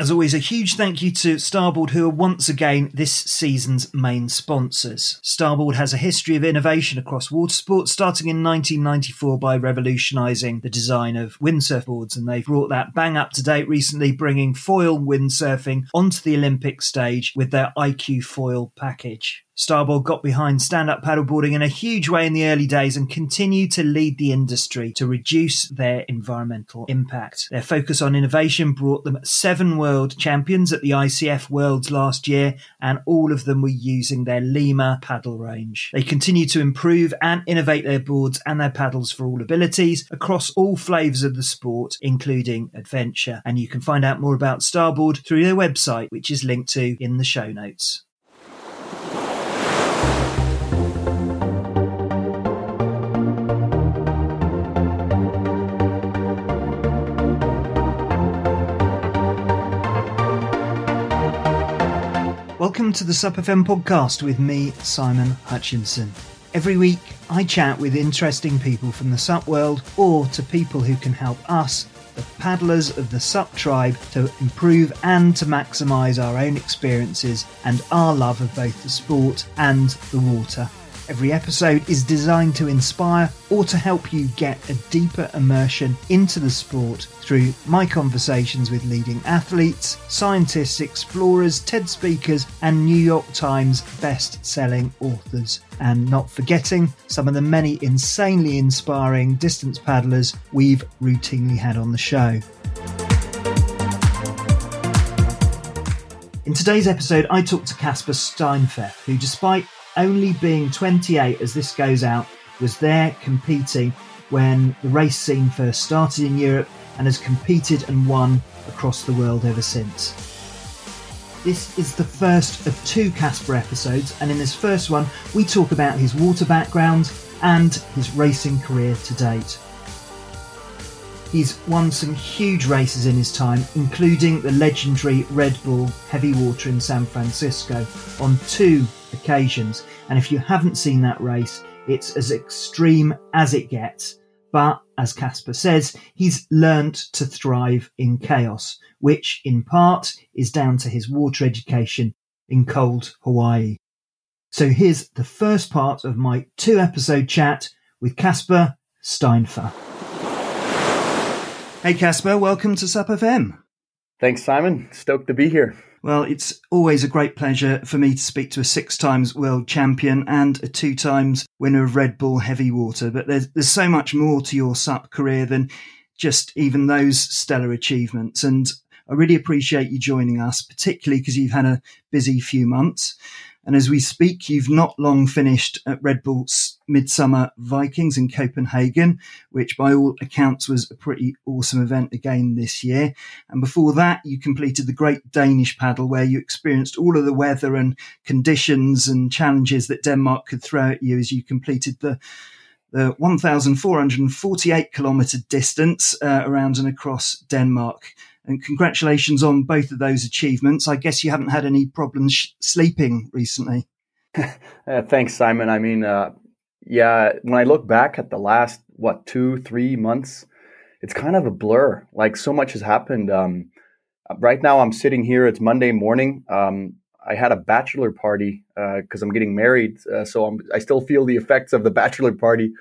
As always, a huge thank you to Starboard, who are once again this season's main sponsors. Starboard has a history of innovation across water sports, starting in 1994 by revolutionising the design of windsurf boards, and they've brought that bang up to date recently, bringing foil windsurfing onto the Olympic stage with their IQ foil package. Starboard got behind stand up paddleboarding in a huge way in the early days and continued to lead the industry to reduce their environmental impact. Their focus on innovation brought them seven world champions at the ICF Worlds last year, and all of them were using their Lima paddle range. They continue to improve and innovate their boards and their paddles for all abilities across all flavours of the sport, including adventure. And you can find out more about Starboard through their website, which is linked to in the show notes. Welcome to the SUP FM podcast with me, Simon Hutchinson. Every week, I chat with interesting people from the SUP world or to people who can help us, the paddlers of the SUP tribe, to improve and to maximise our own experiences and our love of both the sport and the water. Every episode is designed to inspire or to help you get a deeper immersion into the sport through my conversations with leading athletes, scientists, explorers, TED speakers, and New York Times best selling authors. And not forgetting some of the many insanely inspiring distance paddlers we've routinely had on the show. In today's episode, I talked to Casper Steinfath, who, despite only being 28 as this goes out, was there competing when the race scene first started in Europe and has competed and won across the world ever since. This is the first of two Casper episodes, and in this first one, we talk about his water background and his racing career to date. He's won some huge races in his time, including the legendary Red Bull Heavy Water in San Francisco on two occasions. And if you haven't seen that race, it's as extreme as it gets. But as Casper says, he's learnt to thrive in chaos, which in part is down to his water education in cold Hawaii. So here's the first part of my two episode chat with Casper Steinfath. Hey Casper, welcome to SUP FM. Thanks, Simon. Stoked to be here. Well, it's always a great pleasure for me to speak to a six times world champion and a two times winner of Red Bull Heavy Water. But there's, there's so much more to your SUP career than just even those stellar achievements. And I really appreciate you joining us, particularly because you've had a busy few months. And as we speak, you've not long finished at Red Bull's Midsummer Vikings in Copenhagen, which by all accounts was a pretty awesome event again this year. And before that, you completed the Great Danish Paddle, where you experienced all of the weather and conditions and challenges that Denmark could throw at you as you completed the the 1,448 kilometre distance uh, around and across Denmark. And congratulations on both of those achievements. I guess you haven't had any problems sh- sleeping recently. uh, thanks, Simon. I mean, uh, yeah, when I look back at the last, what, two, three months, it's kind of a blur. Like so much has happened. Um, right now, I'm sitting here. It's Monday morning. Um, I had a bachelor party because uh, I'm getting married, uh, so I'm, i still feel the effects of the bachelor party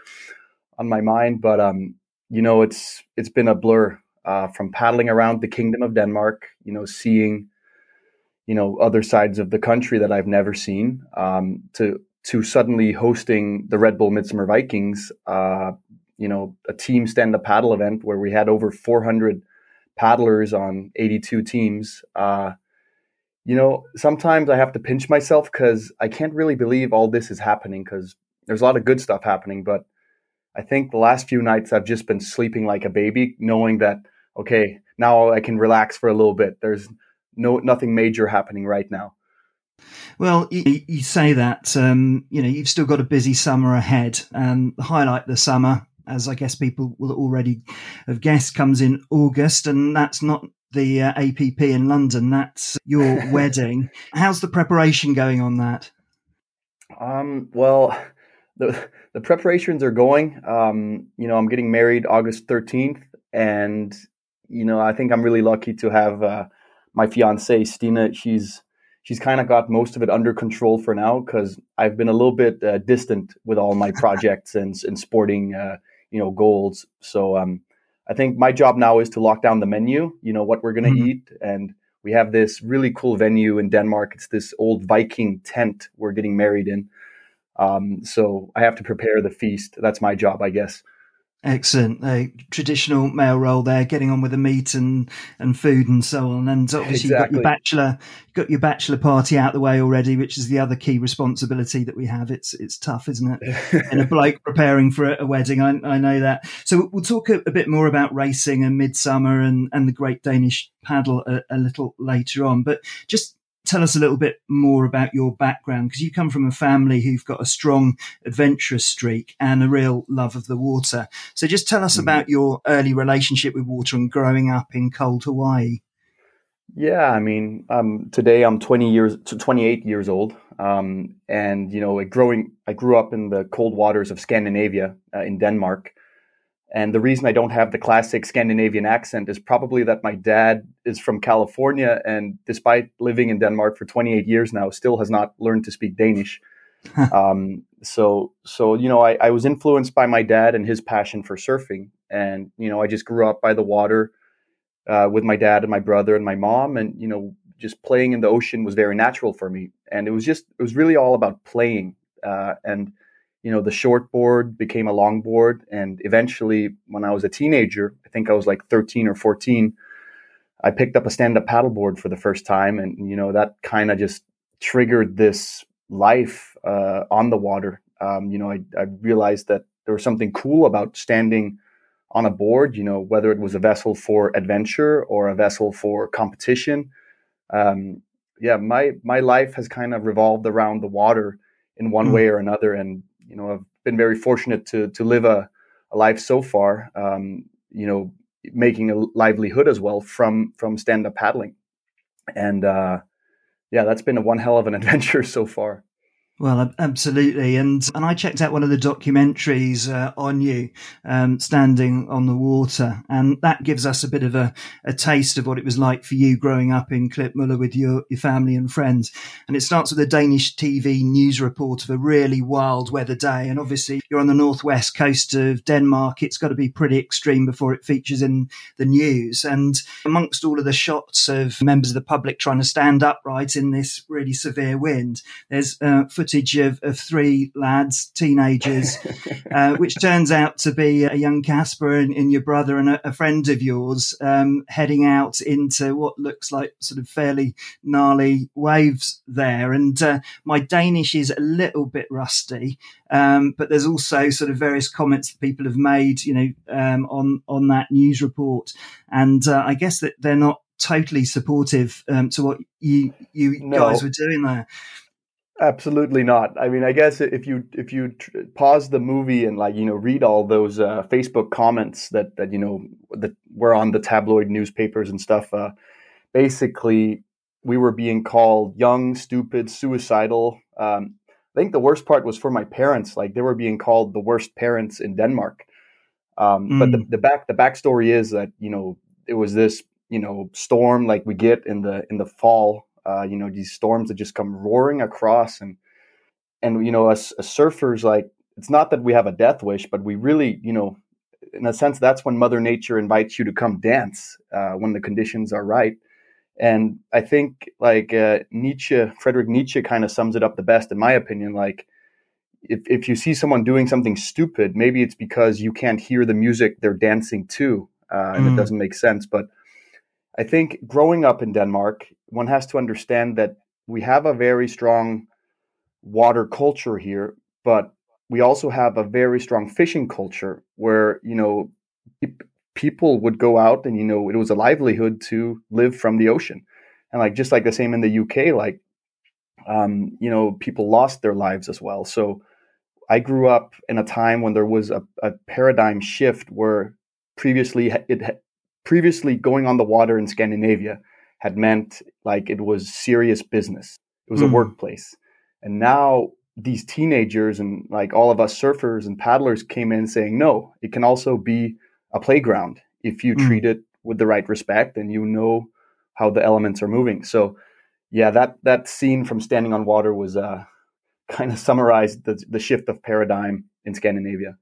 on my mind. But um, you know, it's it's been a blur uh, from paddling around the Kingdom of Denmark, you know, seeing, you know, other sides of the country that I've never seen, um, to to suddenly hosting the Red Bull Midsummer Vikings, uh, you know, a team stand up paddle event where we had over 400 paddlers on 82 teams. Uh, you know, sometimes I have to pinch myself because I can't really believe all this is happening because there's a lot of good stuff happening, but I think the last few nights I've just been sleeping like a baby, knowing that okay, now I can relax for a little bit. There's no nothing major happening right now. Well, you, you say that um, you know you've still got a busy summer ahead, and the highlight the summer, as I guess people will already have guessed, comes in August, and that's not the uh, APP in London. That's your wedding. How's the preparation going on that? Um, well, the the preparations are going. Um, you know, I'm getting married August 13th, and you know, I think I'm really lucky to have uh, my fiance Stina, she's she's kind of got most of it under control for now because I've been a little bit uh, distant with all my projects and, and sporting, uh, you know, goals. So um, I think my job now is to lock down the menu. You know what we're going to mm-hmm. eat, and we have this really cool venue in Denmark. It's this old Viking tent we're getting married in. Um, so I have to prepare the feast. That's my job, I guess. Excellent. A traditional male role there, getting on with the meat and, and food and so on. And obviously exactly. you've got your bachelor got your bachelor party out the way already, which is the other key responsibility that we have. It's it's tough, isn't it? and a bloke preparing for a, a wedding, I, I, know that. So we'll talk a, a, bit more about racing and midsummer and, and the Great Danish Paddle a, a little later on. But just tell us a little bit more about your background because you come from a family who've got a strong adventurous streak and a real love of the water. So just tell us mm-hmm. about your early relationship with water and growing up in cold Hawaii. Yeah, I mean, um, today I'm 20 years 28 years old, um, and you know, growing, I grew up in the cold waters of Scandinavia uh, in Denmark, and the reason I don't have the classic Scandinavian accent is probably that my dad is from California and despite living in Denmark for 28 years now, still has not learned to speak Danish. um, so, so, you know, I, I, was influenced by my dad and his passion for surfing. And, you know, I just grew up by the water uh, with my dad and my brother and my mom. And, you know, just playing in the ocean was very natural for me. And it was just, it was really all about playing. Uh, and, you know the short board became a long board and eventually when i was a teenager i think i was like 13 or 14 i picked up a stand-up paddleboard for the first time and you know that kind of just triggered this life uh, on the water um, you know I, I realized that there was something cool about standing on a board you know whether it was a vessel for adventure or a vessel for competition um, yeah my my life has kind of revolved around the water in one mm. way or another and you know, I've been very fortunate to to live a, a life so far. Um, you know, making a livelihood as well from from stand up paddling, and uh, yeah, that's been a one hell of an adventure so far. Well, absolutely, and and I checked out one of the documentaries uh, on you, um, standing on the water, and that gives us a bit of a, a taste of what it was like for you growing up in Klitmøller with your your family and friends. And it starts with a Danish TV news report of a really wild weather day, and obviously you're on the northwest coast of Denmark. It's got to be pretty extreme before it features in the news. And amongst all of the shots of members of the public trying to stand upright in this really severe wind, there's uh, footage of, of three lads, teenagers, uh, which turns out to be a young Casper and, and your brother and a, a friend of yours um, heading out into what looks like sort of fairly gnarly waves there. And uh, my Danish is a little bit rusty, um, but there's also sort of various comments that people have made, you know, um, on on that news report, and uh, I guess that they're not totally supportive um, to what you you no. guys were doing there. Absolutely not. I mean, I guess if you if you tr- pause the movie and like you know read all those uh, Facebook comments that that you know that were on the tabloid newspapers and stuff, uh, basically we were being called young, stupid, suicidal. Um, I think the worst part was for my parents. Like they were being called the worst parents in Denmark. Um, mm. But the, the back the backstory is that you know it was this you know storm like we get in the in the fall uh, you know, these storms that just come roaring across, and and you know, us, as surfers, like it's not that we have a death wish, but we really, you know, in a sense, that's when Mother Nature invites you to come dance uh, when the conditions are right. And I think like uh, Nietzsche, Friedrich Nietzsche, kind of sums it up the best, in my opinion. Like, if if you see someone doing something stupid, maybe it's because you can't hear the music they're dancing to, uh, and mm. it doesn't make sense. But I think growing up in Denmark, one has to understand that we have a very strong water culture here, but we also have a very strong fishing culture where, you know, people would go out and, you know, it was a livelihood to live from the ocean. And like, just like the same in the UK, like, um, you know, people lost their lives as well. So I grew up in a time when there was a, a paradigm shift where previously it previously going on the water in Scandinavia had meant like it was serious business. It was mm. a hmm. workplace. And now these teenagers and like all of us surfers and paddlers came in saying, no, it can also be a playground if you mm. treat it with the right respect and you know how the elements are moving. So yeah, that that scene from Standing on Water was uh, kind of summarized the the shift of paradigm in Scandinavia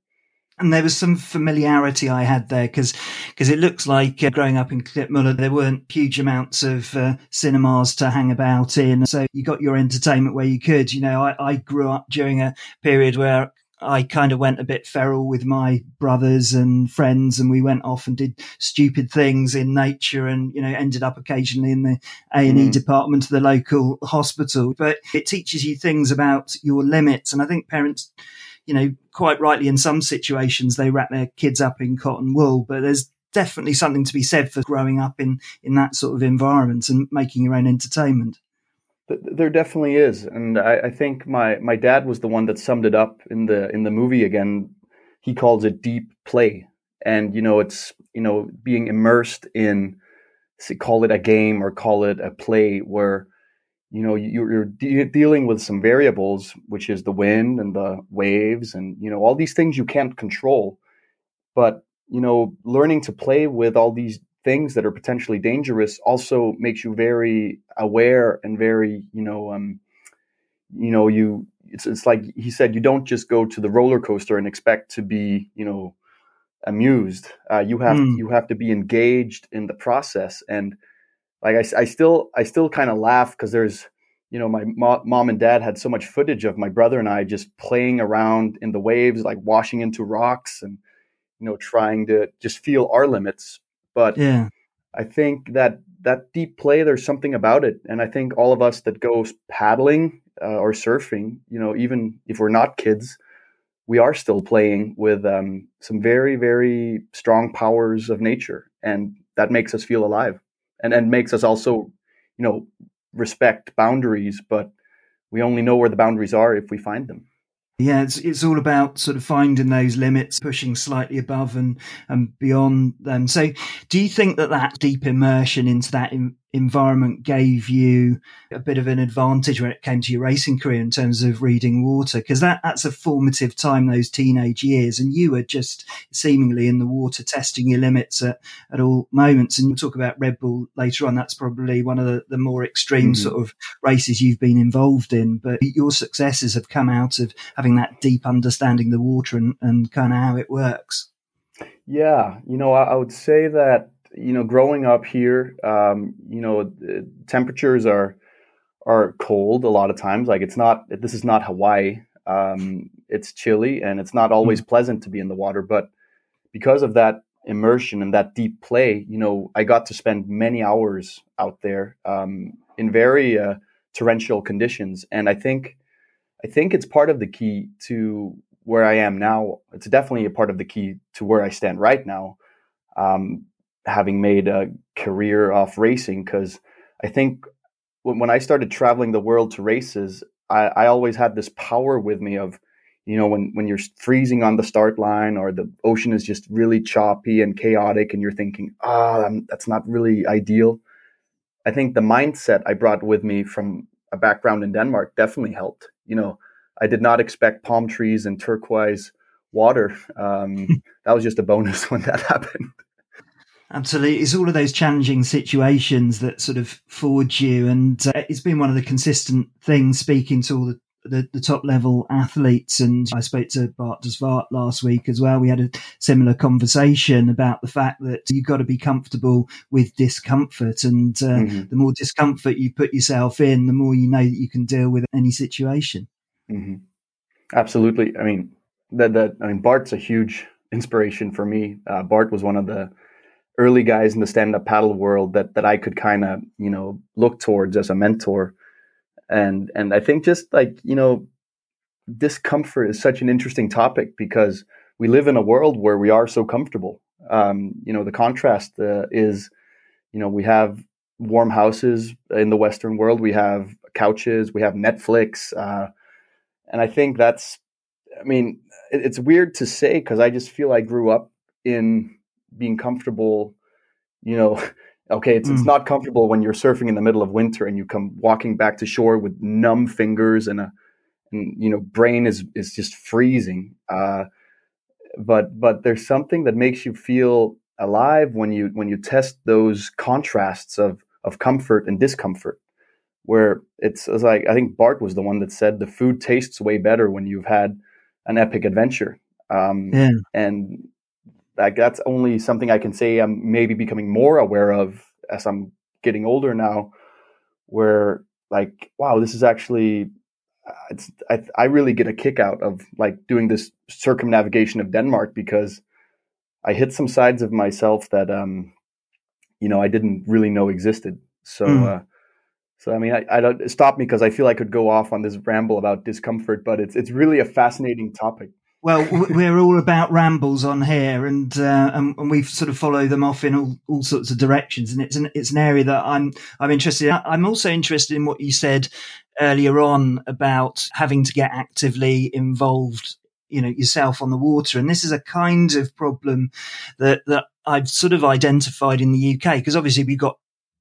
and there was some familiarity I had there because because it looks like uh, growing up in Klitmøller there weren't huge amounts of uh, cinemas to hang about in, so you got your entertainment where you could. You know, I, I grew up during a period where I kind of went a bit feral with my brothers and friends, and we went off and did stupid things in nature, and you know ended up occasionally in the A and E mm. department of the local hospital. But it teaches you things about your limits, and I think parents you know, quite rightly in some situations they wrap their kids up in cotton wool, but there's definitely something to be said for growing up in in that sort of environment and making your own entertainment. There definitely is, and I, I think my my dad was the one that summed it up in the in the movie again. He calls it deep play, and you know it's you know being immersed in call it a game or call it a play where you know you're, de- dealing with some variables which is the wind and the waves and you know all these things you can't control. But you know learning to play with all these things that are potentially dangerous also makes you very aware and very you know um you know you it's, it's like he said you don't just go to the roller coaster and expect to be you know amused. Uh, you have mm. you have to be engaged in the process. And like I, I still I still kind of laugh because there's you know my mo- mom and dad had so much footage of my brother and I just playing around in the waves like washing into rocks and you know trying to just feel our limits. But yeah. I think that that deep play there's something about it. And I think all of us that go paddling uh, or surfing you know even if we're not kids we are still playing with um, some very very strong powers of nature. And that makes us feel alive and and makes us also you know respect boundaries but we only know where the boundaries are if we find them yeah, it's it's all about sort of finding those limits, pushing slightly above and and beyond them. So, do you think that that deep immersion into that in, environment gave you a bit of an advantage when it came to your racing career in terms of reading water? Because that that's a formative time, those teenage years, and you were just seemingly in the water, testing your limits at, at all moments. And we'll talk about Red Bull later on. That's probably one of the, the more extreme mm-hmm. sort of races you've been involved in. But your successes have come out of having that deep understanding the water and, and kind of how it works. Yeah, you know, I, I would say that you know, growing up here, um, you know, temperatures are are cold a lot of times. Like it's not. This is not Hawaii. Um, it's chilly and it's not always mm. pleasant to be in the water. But because of that immersion and that deep play, you know, I got to spend many hours out there um, in very uh, torrential conditions, and I think I think it's part of the key to where I am now. It's definitely a part of the key to where I stand right now. Um, having made a career off racing, because I think when, when I started traveling the world to races, I, I always had this power with me of, you know, when when you're freezing on the start line or the ocean is just really choppy and chaotic, and you're thinking, ah, oh, that's not really ideal. I think the mindset I brought with me from a background in Denmark definitely helped. You know, I did not expect palm trees and turquoise water. Um, that was just a bonus when that happened. Absolutely. It's all of those challenging situations that sort of forge you. And uh, it's been one of the consistent things speaking to all the, the, the, top level athletes. And I spoke to Bart de Zwart last week as well. We had a similar conversation about the fact that you've got to be comfortable with discomfort. And uh, mm-hmm. the more discomfort you put yourself in, the more you know that you can deal with any situation. Mm-hmm. Absolutely. I mean, that, that, I mean, Bart's a huge inspiration for me. Uh, Bart was one of the early guys in the stand-up paddle world that that I could kind of you know look towards as a mentor, and and I think just like you know discomfort is such an interesting topic because we live in a world where we are so comfortable. Um, you know the contrast uh, is you know we have warm houses in the Western world, we have couches, we have Netflix, uh, and I think that's I mean it's weird to say because I just feel I grew up in being comfortable, you know, okay, it's, mm. it's not comfortable when you're surfing in the middle of winter and you come walking back to shore with numb fingers and a, and, you know, brain is, is just freezing. Uh, but, but there's something that makes you feel alive when you, when you test those contrasts of, of comfort and discomfort. Where it's, it's like I think Bart was the one that said the food tastes way better when you've had an epic adventure. Um, yeah. And like that's only something I can say I'm maybe becoming more aware of as I'm getting older now, where like wow, this is actually uh, it's I, I really get a kick out of like doing this circumnavigation of Denmark because I hit some sides of myself that um you know I didn't really know existed. So mm. uh, so I mean I, I don't stop me because I feel I could go off on this ramble about discomfort, but it's it's really a fascinating topic. Well, we're all about rambles on here, and, uh, and, and we sort of follow them off in all, all sorts of directions. And it's an it's an area that I'm I'm interested. in. I'm also interested in what you said earlier on about having to get actively involved, you know, yourself on the water. And this is a kind of problem that that I've sort of identified in the UK because obviously we've got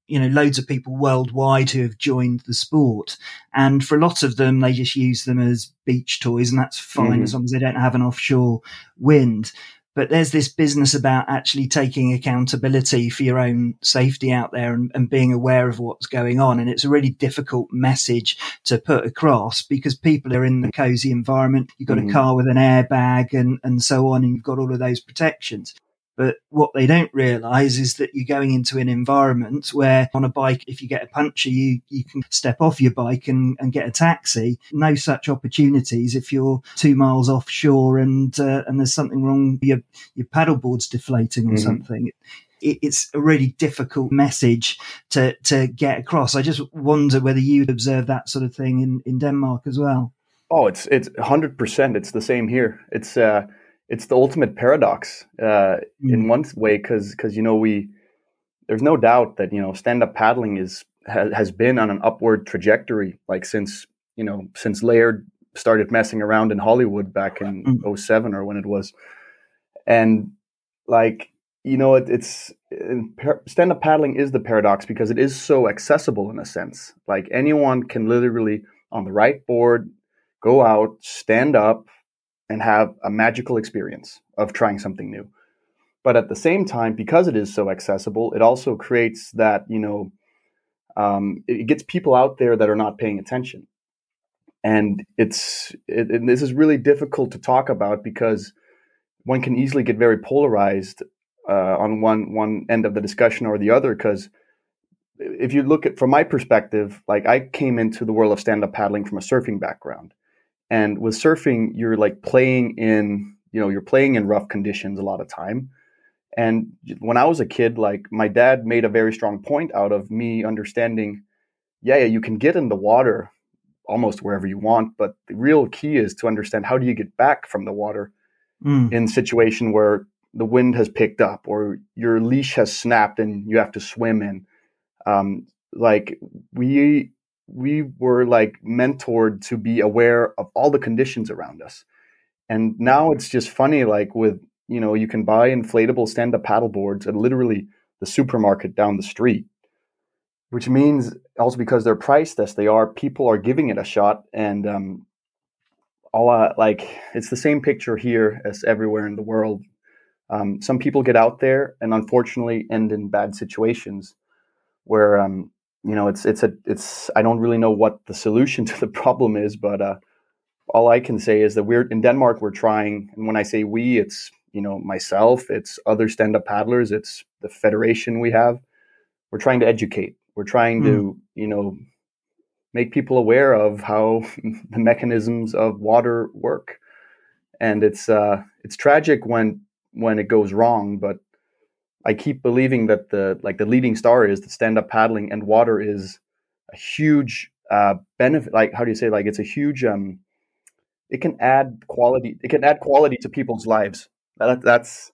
you know, loads of people worldwide who have joined the sport. And for a lot of them, they just use them as beach toys and that's fine mm-hmm. as long as they don't have an offshore wind. But there's this business about actually taking accountability for your own safety out there and, and being aware of what's going on. And it's a really difficult message to put across because people are in the cozy environment. You've got mm-hmm. a car with an airbag and, and so on, and you've got all of those protections. But what they don't realize is that you're going into an environment where on a bike, if you get a puncture, you, you can step off your bike and, and get a taxi. No such opportunities if you're two miles offshore and, uh, and there's something wrong, your, your paddleboard's deflating or mm-hmm. something it's a really difficult message to to get across. I just wonder whether you'd observe that sort of thing in, in Denmark as well. Oh, it's it's hundred percent. It's the same here. It's uh, it's the ultimate paradox uh, in one way because because you know we there's no doubt that you know stand up paddling is ha, has been on an upward trajectory like since you know since Laird started messing around in Hollywood back in mm. 07 or when it was. And like you know it, it's stand up paddling is the paradox because it is so accessible in a sense. Like anyone can literally on the right board go out stand up and have a magical experience of trying something new. But at the same time, because it is so accessible, it also creates that, you know, um, it gets people out there that are not paying attention. And it's, it, and this is really difficult to talk about because one can easily get very polarized uh, on one, one end of the discussion or the other. Because if you look at, from my perspective, like I came into the world of stand up paddling from a surfing background and with surfing, you're like playing in, you know, you're playing in rough conditions a lot of time. And when I was a kid, like my dad made a very strong point out of me understanding, yeah, yeah, you can get in the water almost wherever you want, but the real key is to understand how do you get back from the water mm. in situation where the wind has picked up or your leash has snapped and you have to swim in. Um, like we we were like mentored to be aware of all the conditions around us. And now it's just funny, like with, you know, you can buy inflatable stand up paddle boards at literally the supermarket down the street, which means also because they're priced as they are, people are giving it a shot. And, um, all uh, like it's the same picture here as everywhere in the world. Um, some people get out there and unfortunately end in bad situations where um, you know, it's it's a it's I don't really know what the solution to the problem is, but uh, all I can say is that we're in Denmark. We're trying, and when I say we, it's you know myself, it's other stand-up paddlers, it's the federation we have. We're trying to educate. We're trying mm. to hmm. you know make people aware of how the mechanisms of water work, and it's uh, it's tragic when when it goes wrong, but I keep believing that the like the leading star is the stand up paddling and water is a huge uh, benefit. Like how do you say? Like it's a huge. Um, it can add quality. It can add quality to people's lives. That, that's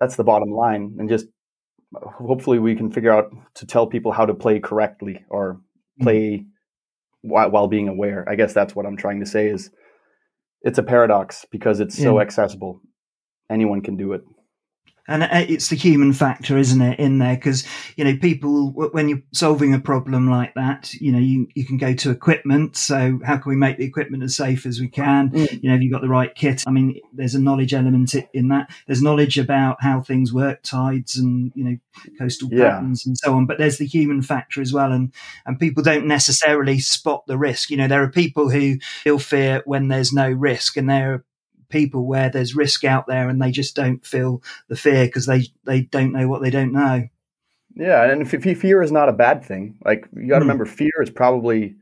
that's the bottom line. And just hopefully we can figure out to tell people how to play correctly or mm-hmm. play mm-hmm. while, while being aware. I guess that's what I'm trying to say. Is it's a paradox because it's so accessible. Anyone can do it and uh, it's the human factor, isn't it, in there? Because you know, people when you're solving a problem like that, you know, you, you can go to equipment. So how can we make the equipment as safe as we can? Mm. You know, have you got the right kit? I mean, there's a knowledge element in that. There's knowledge about how things work, tides and you know, coastal yeah. patterns and so on. But there's the human factor as well, and and people don't necessarily spot the risk. You know, there are people who feel fear when there's no risk, and there are people where there's risk out there and they just don't feel the fear because they they don't know what they don't know. Yeah, and fear is not a bad thing. Like you got to mm. remember, fear is probably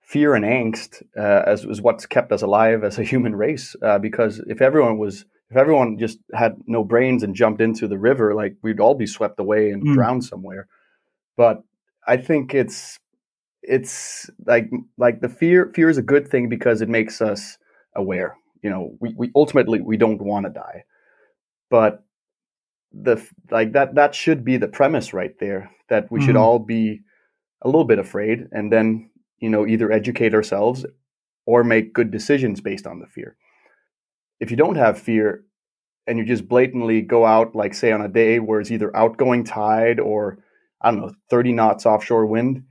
fear and angst uh, as is what's kept us alive as a human race. Uh, because if everyone was, if everyone just had no brains and jumped into the river, like we'd all be swept away and mm. drowned somewhere. But I think it's it's like like the fear fear is a good thing because it makes us aware you know we, we ultimately we don't want to die. But the like that that should be the premise right there that we mm-hmm. should all be a little bit afraid and then you know either educate ourselves or make good decisions based on the fear. If you don't have fear and you just blatantly go out like say on a day where it's either outgoing tide or i don't know 30 knots offshore wind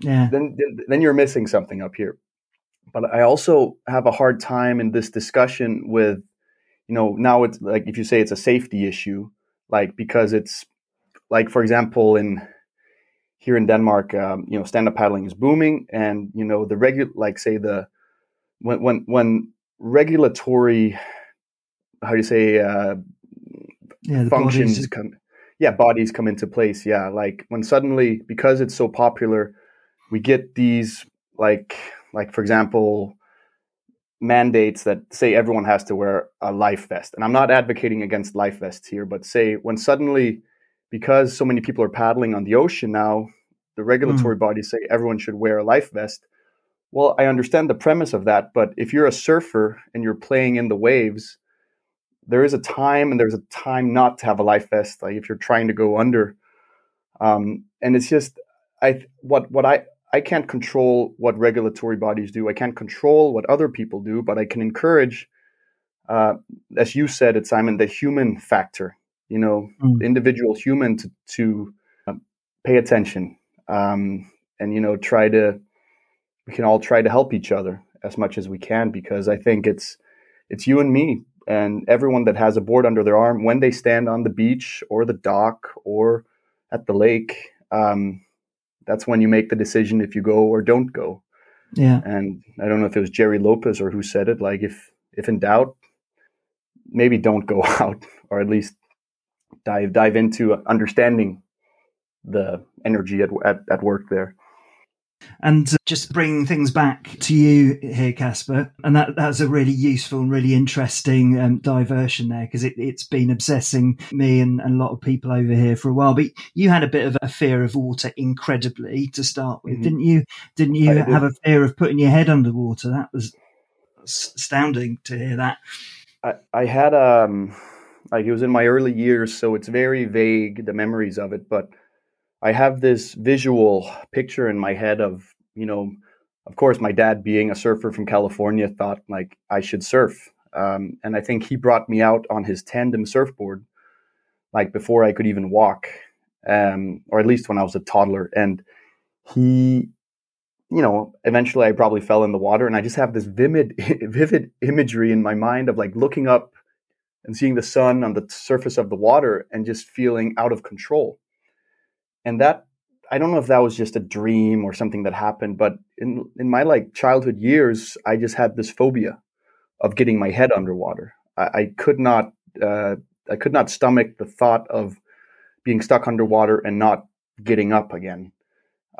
yeah. then then you're missing something up here but I also have a hard time in this discussion with, you know, now it's like if you say it's a safety issue, like because it's like for example in here in Denmark, um, you know, stand up paddling is booming, and you know the regular like say the when when when regulatory how do you say uh, yeah, functions bodies. come yeah bodies come into place yeah like when suddenly because it's so popular we get these like like, for example, mandates that say everyone has to wear a life vest. And I'm not advocating against life vests here, but say when suddenly, because so many people are paddling on the ocean now, the regulatory mm. bodies say everyone should wear a life vest. Well, I understand the premise of that, but if you're a surfer and you're playing in the waves, there is a time and there's a time not to have a life vest. Like if you're trying to go under, um, and it's just I what what I I can't control what regulatory bodies do. I can't control what other people do, but I can encourage, uh, as you said it, Simon, the human factor. You know, mm. the individual human to to uh, pay attention, um, and you know, try to. We can all try to help each other as much as we can because I think it's it's you and me and everyone that has a board under their arm when they stand on the beach or the dock or at the lake. Um, that's when you make the decision if you go or don't go. Yeah. And I don't know if it was Gerry Lopez or who said it. Like if if in doubt, maybe don't go out, or at least dive dive into understanding the energy at at, at work there. And uh, just bringing things back to you here, Casper, and that that's a really useful and really interesting um, diversion there because it, has been obsessing me and, and, a lot of people over here for a while. But you had a bit of a fear of water, incredibly, to start with, mm-hmm. didn't you? Didn't you did. have a fear of putting your head underwater? That was astounding to hear that. I, I had um like it was in my early years, so it's very vague the memories of it, but I have this visual picture in my head of, you know, of course, my dad being a surfer from California thought like I should surf. Um, and I think he brought me out on his tandem surfboard, like before I could even walk, um, or at least when I was a toddler. And he, you know, eventually I probably fell in the water, and I just have this vivid, vivid imagery in my mind of like looking up and seeing the sun on the surface of the water and just feeling out of control and that I don't know if that was just a dream or something that happened, but in in my like childhood years, I just had this phobia of getting my head underwater. I, I could not uh, I could not stomach the thought of being stuck underwater and not getting up again.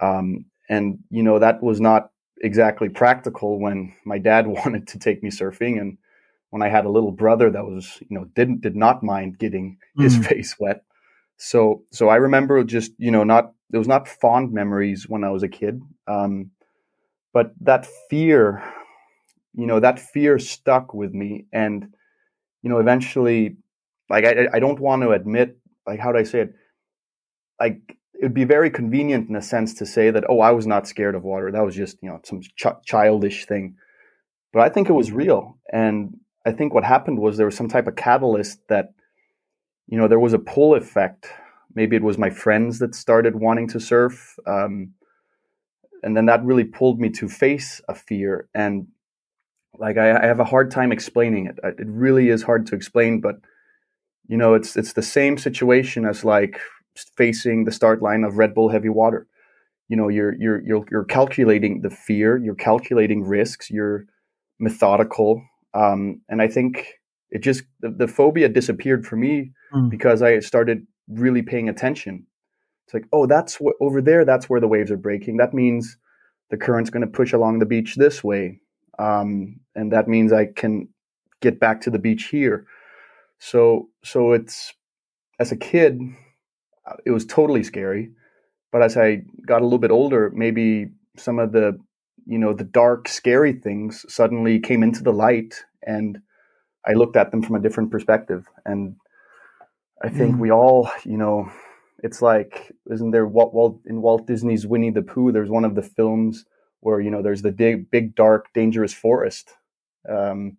Um, and you know that was not exactly practical when my dad wanted to take me surfing and when I had a little brother that was you know didn't did not mind getting his mm. face wet. So so I remember just you know not it was not fond memories when I was a kid, um, but that fear, you know, that fear stuck with me, and you know, eventually, like I I don't want to admit like how do I say it, like it would be very convenient in a sense to say that oh I was not scared of water. That was just you know some ch- childish thing, but I think it was real, and I think what happened was there was some type of catalyst that you know, there was a pull effect. Maybe it was my friends that started wanting to surf. Um, and then that really pulled me to face a fear. And like, I, I have a hard time explaining it. It really is hard to explain, but you know, it's, it's the same situation as like facing the start line of Red Bull heavy water. You know, you're, you're, you're, you're calculating the fear, you're calculating risks, you're methodical. Um, and I think it just, the, the phobia disappeared for me mm. because I started really paying attention. It's like, oh, that's what over there. That's where the waves are breaking. That means the current's going to push along the beach this way, um, and that means I can get back to the beach here. So, so it's as a kid, uh, it was totally scary. But as I got a little bit older, maybe some of the, you know, the dark, scary things suddenly came into the light, and I looked at them from a different perspective. And I think mm. we all, you know, it's like, isn't there Walt, Walt in Walt Disney's Winnie the Pooh? There's one of the films where you know there's the big, big, dark, dangerous forest. Um,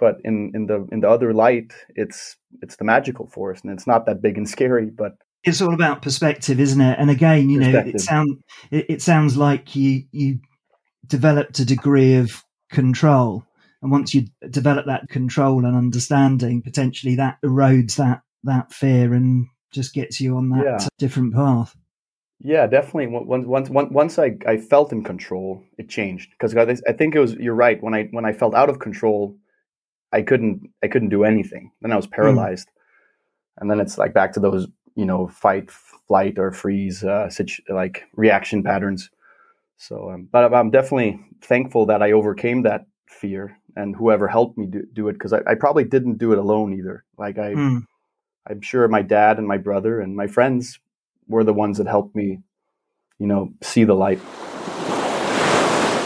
but in in the in the other light, it's it's the magical forest, and it's not that big and scary. But it's all about perspective, isn't it? And again, you know, it sounds it, it sounds like you you developed a degree of control and once you develop that control and understanding potentially that erodes that that fear and just gets you on that yeah. different path. Yeah, definitely. Once once once I, I felt in control, it changed because I think it was you're right. When I when I felt out of control, I couldn't I couldn't do anything. Then I was hmm. paralyzed, mm. and then it's like back to those you know fight, flight, or freeze uh, like reaction patterns. So, um, but I'm definitely thankful that I overcame that fear and whoever helped me do, do it because I, I, probably didn't do it alone either. Like I, mm. I'm sure my dad and my brother and my friends were the ones that helped me, you know, see the light.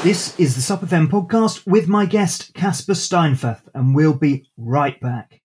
This is the Sup FM podcast with my guest, Casper Steinfath, and we'll be right back.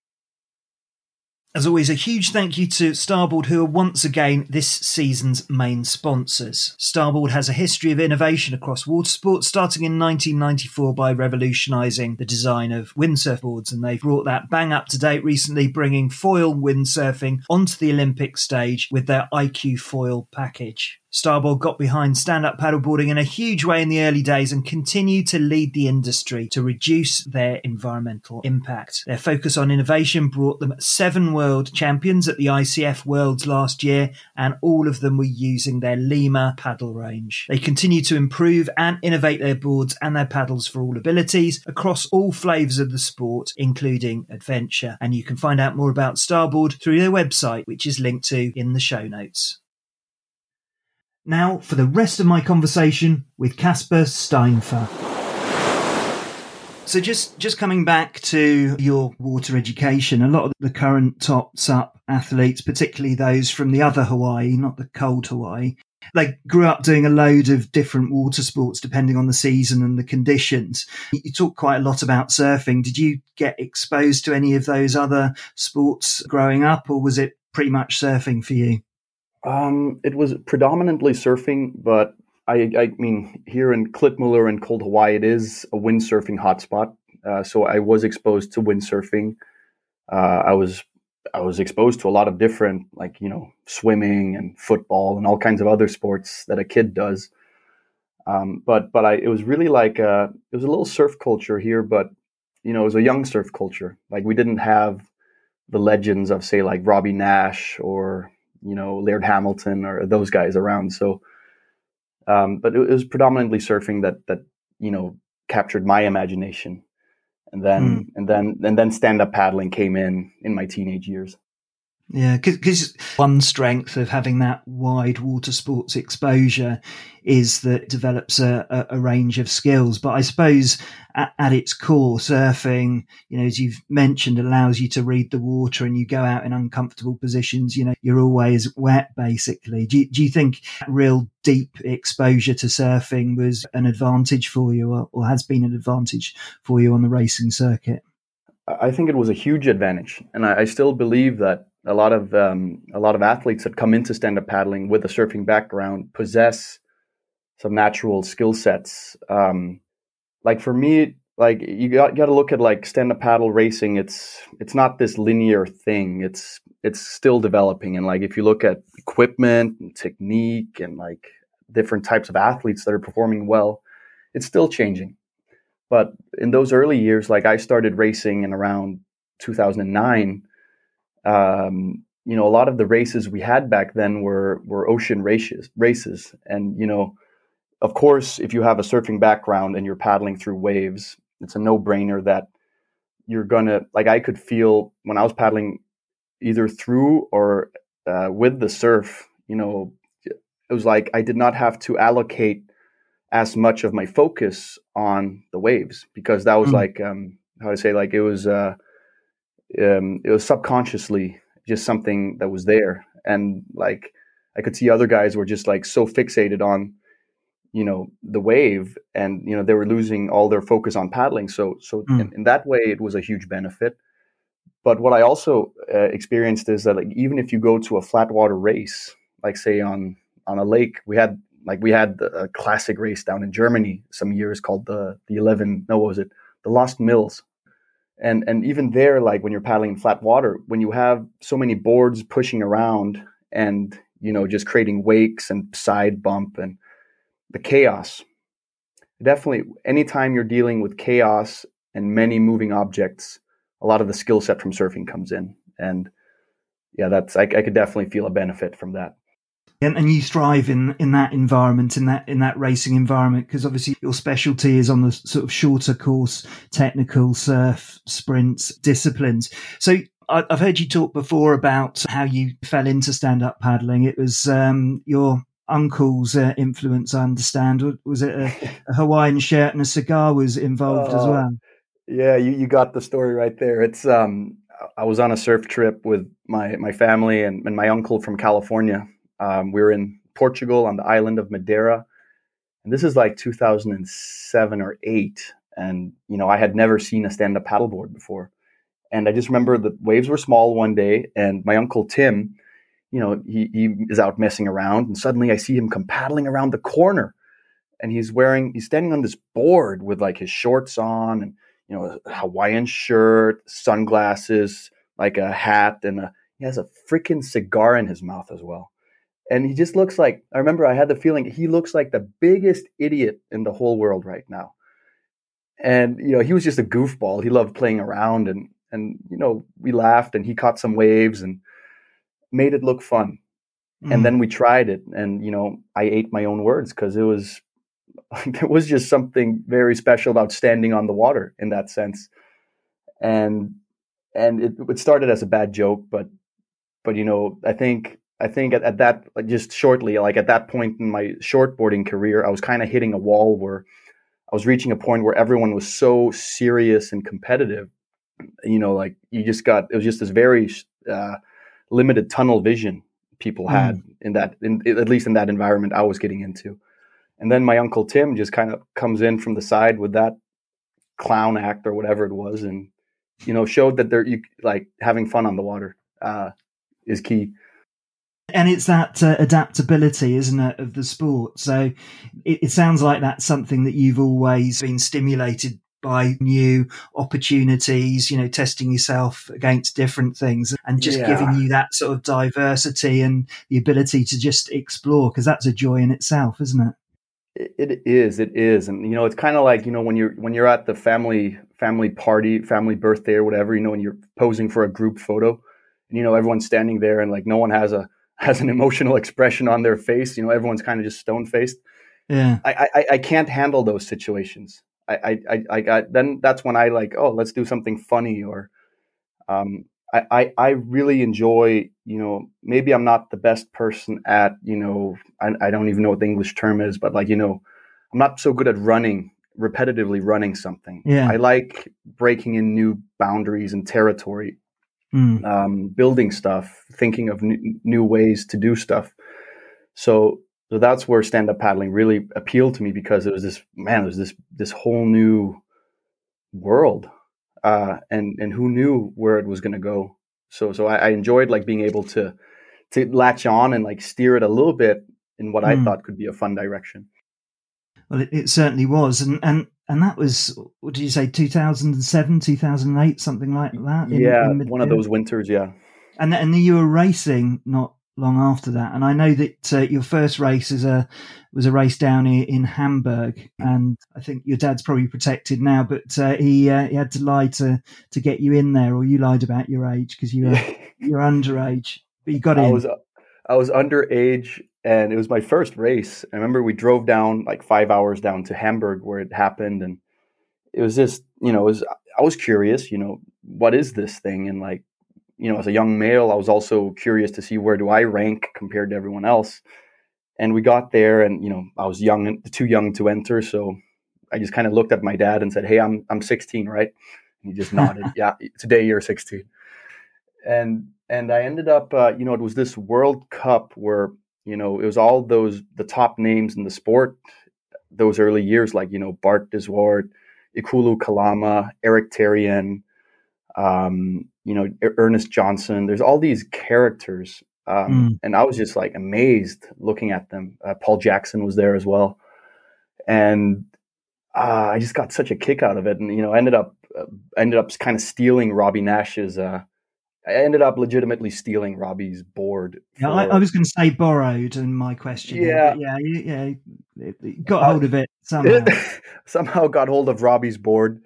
As always, a huge thank you to Starboard, who are once again this season's main sponsors. Starboard has a history of innovation across water sports, starting in 1994 by revolutionising the design of windsurf boards, and they've brought that bang up to date recently, bringing foil windsurfing onto the Olympic stage with their IQ foil package. Starboard got behind stand up paddleboarding in a huge way in the early days and continued to lead the industry to reduce their environmental impact. Their focus on innovation brought them seven world champions at the ICF Worlds last year, and all of them were using their Lima paddle range. They continue to improve and innovate their boards and their paddles for all abilities across all flavours of the sport, including adventure. And you can find out more about Starboard through their website, which is linked to in the show notes. Now for the rest of my conversation with Casper Steinfath. So just just coming back to your water education, a lot of the current top SUP athletes, particularly those from the other Hawaii, not the cold Hawaii, they grew up doing a load of different water sports depending on the season and the conditions. You talk quite a lot about surfing. Did you get exposed to any of those other sports growing up, or was it pretty much surfing for you? Um, it was predominantly surfing, but I, I mean, here in Klitmøller in cold Hawaii, it is a windsurfing hotspot. Uh, so I was exposed to windsurfing. Uh, I was I was exposed to a lot of different, like you know, swimming and football and all kinds of other sports that a kid does. Um, but but I, it was really like a, uh, it was a little surf culture here, but you know, it was a young surf culture. Like we didn't have the legends of say like Robby Naish or you know Laird Hamilton or those guys around. So, um, but it, was predominantly surfing that that you know captured my imagination, and then mm. and then and then stand up paddling came in in my teenage years. Yeah, because one strength of having that wide water sports exposure is that it develops a, a, a range of skills. But I suppose at, at, its core, surfing, you know, as you've mentioned, allows you to read the water and you go out in uncomfortable positions. You know, you're always wet, basically. Do you, do you think real deep exposure to surfing was an advantage for you or, or has been an advantage for you on the racing circuit? I think it was a huge advantage. And I, I still believe that a lot of um, a lot of athletes that come into stand up paddling with a surfing background possess some natural skill sets. Um, like for me, like you got, got to look at like stand up paddle racing. It's it's not this linear thing. It's it's still developing. And like if you look at equipment and technique and like different types of athletes that are performing well, it's still changing. But in those early years, like I started racing in around 2009. Um, you know, a lot of the races we had back then were were ocean races, races, and you know, of course, if you have a surfing background and you're paddling through waves, it's a no brainer that you're gonna like. I could feel when I was paddling either through or uh, with the surf. You know, it was like I did not have to allocate as much of my focus on the waves because that was mm. like um, how to say like it was uh, um, it was subconsciously just something that was there. And like I could see other guys were just like so fixated on you know the wave and you know they were losing all their focus on paddling. So so mm. in, in, that way it was a huge benefit. But what i also uh, experienced is that like even if you go to a flat water race like say on on a lake we had like we had a classic race down in germany some years called the the 11 no what was it? The lost mills and and even there like when you're paddling in flat water when you have so many boards pushing around and you know just creating wakes and side bump and the chaos. Definitely, anytime you're dealing with chaos and many moving objects, a lot of the skill set from surfing comes in. And yeah, that's I, I could definitely feel a benefit from that. And, and you thrive in in that environment, in that in that racing environment, because obviously your specialty is on the sort of shorter course, technical surf, sprints, disciplines. So I've heard you talk before about how you fell into stand up paddling. It was um, your uncle's uh, influence, I understand. Was it a, a, Hawaiian shirt and a cigar was involved uh, as well? Yeah, you, you got the story right there. It's um, I was on a surf trip with my my family and, and my uncle from California. Um, we were in Portugal on the island of Madeira, and this is like 2007 or eight. And you know, I had never seen a stand up paddleboard before, and I just remember the waves were small one day, and my uncle Tim you know, he, he is out messing around, and suddenly I see him come paddling around the corner, and he's wearing, he's standing on this board with like his shorts on, and you know, a Hawaiian shirt, sunglasses, like a hat, and a, he has a freaking cigar in his mouth as well. And he just looks like, I remember I had the feeling he looks like the biggest idiot in the whole world right now. And, you know, he was just a goofball. He loved playing around and, and, you know, we laughed and he caught some waves and, made it look fun. Mm. And then we tried it, and you know, I ate my own words because it was there was just something very special about standing on the water in that sense. And and it, it started as a bad joke, but but you know, I think I think at, at that like just shortly, like at that point in my shortboarding career, I was kind of hitting a wall where I was reaching a point where everyone was so serious and competitive. You know, like you just got it was just this very uh, limited tunnel vision people had mm. in that in, at least in that environment I was getting into. And then my uncle Tim just kind of comes in from the side with that clown act or whatever it was and you know showed that they're you, like having fun on the water uh, is key and it's that uh, adaptability isn't it of the sport so it, it, sounds like that's something that you've always been stimulated by new opportunities, you know, testing yourself against different things and just yeah. giving you that sort of diversity and the ability to just explore because that's a joy in itself, isn't it? It is, it is, and you know, it's kind of like you know when you're when you're at the family family party, family birthday or whatever, you know, when you're posing for a group photo, and you know everyone's standing there and like no one has a has an emotional expression on their face, you know, everyone's kind of just stone faced. Yeah, I, I I can't handle those situations. I, I, I got then that's when I like, oh, let's do something funny or um, I, I, I really enjoy, you know, maybe I'm not the best person at, you know, I, I don't even know what the English term is, but like, you know, I'm not so good at running, repetitively running something. Yeah. I like breaking in new boundaries and territory, mm. um, building stuff, thinking of new, new ways to do stuff. So so that's where stand up paddling really appealed to me because it was this man, it was this this whole new world, uh, and and who knew where it was going to go. So so I, I, enjoyed like being able to to latch on and like steer it a little bit in what mm. I thought could be a fun direction. Well, it, it certainly was, and and and that was what did you say 2007 2008 something like that in, yeah in one of those winters yeah. And and you were racing not long after that and i know that uh, your first race is a was a race down in, in hamburg and i think your dad's probably protected now but uh, he uh, he had to lie to to get you in there or you lied about your age because you were you're underage but you got I in. was, I was underage and it was my first race. I remember we drove down like five hours down to Hamburg where it happened, and it was just you know, it was I was curious, you know, what is this thing, and like you know, as a young male, I was also curious to see where do I rank compared to everyone else. And we got there, and you know, I was young, too young to enter, so I just kind of looked at my dad and said, "Hey, I'm I'm 16, right?" And he just nodded, "Yeah, today you're 16." And and I ended up, uh, you know, it was this World Cup where you know, it was all those the top names in the sport those early years, like you know Bart de Zwart, Ekolu Kalama, Eric Terrien, um, you know Ernest Johnson. There's all these characters, um, mm. and I was just like amazed looking at them. Uh, Paul Jackson was there as well, and uh, I just got such a kick out of it, and you know ended up uh, ended up kind of stealing Robby Naish's uh, I ended up legitimately stealing Robby's board. Yeah, I, I, was going to say borrowed and my question. Yeah, yeah, yeah, yeah. Got uh, hold of it somehow. somehow got hold of Robby's board,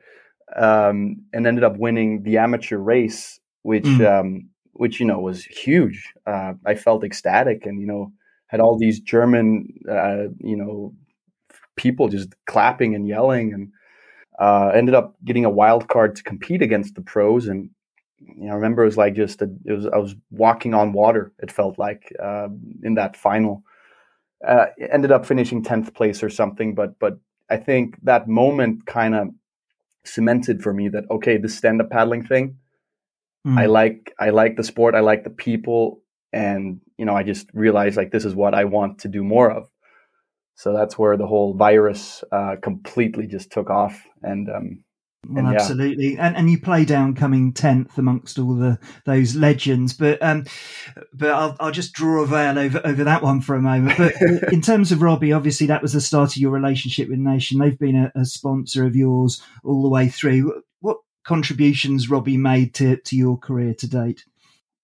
um, and ended up winning the amateur race, which, mm. um, which you know was huge. Uh, I felt ecstatic, and you know had all these German, uh, you know, people just clapping and yelling, and uh, ended up getting a wild card to compete against the pros and you know, I remember it was like just a, it was I was walking on water. It felt like uh, in that final. Uh, ended up finishing tenth place or something, but but I think that moment kind of cemented for me that okay, this stand up paddling thing, mm. I like I like the sport, I like the people, and you know I just realized like this is what I want to do more of. So that's where the whole virus uh, completely just took off, and um, well, and, absolutely, yeah. and and you play down coming tenth amongst all the those legends, but um, but I'll I'll just draw a veil over over that one for a moment. But in terms of Robby, obviously that was the start of your relationship with Naish. They've been a, a sponsor of yours all the way through. What contributions Robby made to to your career to date?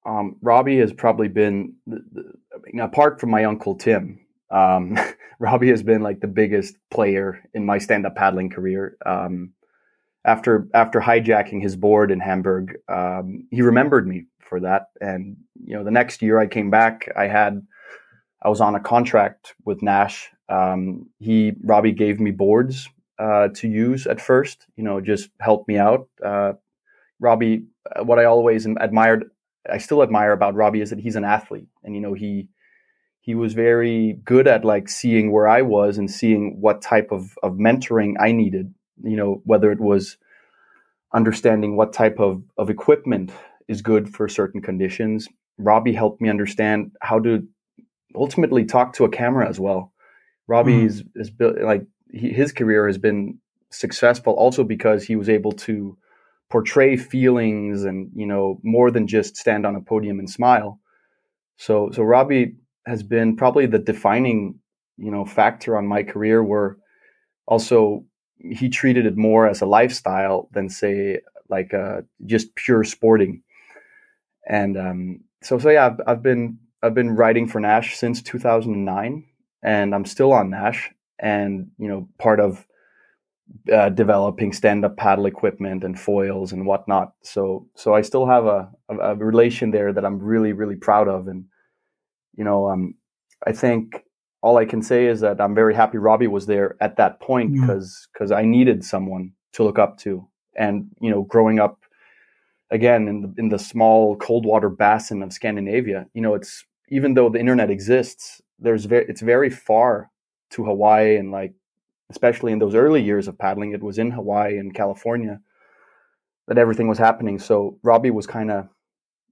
Um, Robby has probably been, the, the, I mean, apart from my uncle Tim, um, Robby has been like the biggest player in my stand up paddling career. Um, after after hijacking his board in Hamburg, um, he remembered me for that. And you know, the next year I came back, I had I was on a contract with Naish. Um, he Robby gave me boards uh, to use at first. You know, just helped me out. Uh, Robby, uh, what I always admired, I still admire about Robby is that he's an athlete, and you know he he was very good at like seeing where I was and seeing what type of of mentoring I needed you know whether it was understanding what type of, of equipment is good for certain conditions. Robby helped me understand how to ultimately talk to a camera as well. Robby's mm. is built like he, his career has been successful also because he was able to portray feelings and you know more than just stand on a podium and smile. So so robby has been probably the defining you know factor on my career where also he treated it more as a lifestyle than say like uh, just pure sporting. And um, so so yeah, I've, I've, been I've been writing for Naish since 2009, and I'm still on Naish, and you know part of uh, developing stand-up paddle equipment and foils and whatnot. So so I still have a, a, a relation there that I'm really really proud of, and you know um, I think all I can say is that I'm very happy Robby was there at that point because mm. because I needed someone to look up to. And you know, growing up again in the in the small cold water basin of Scandinavia, you know, it's even though the internet exists, there's very it's very far to Hawaii and like especially in those early years of paddling, it was in Hawaii and California that everything was happening. So Robby was kind of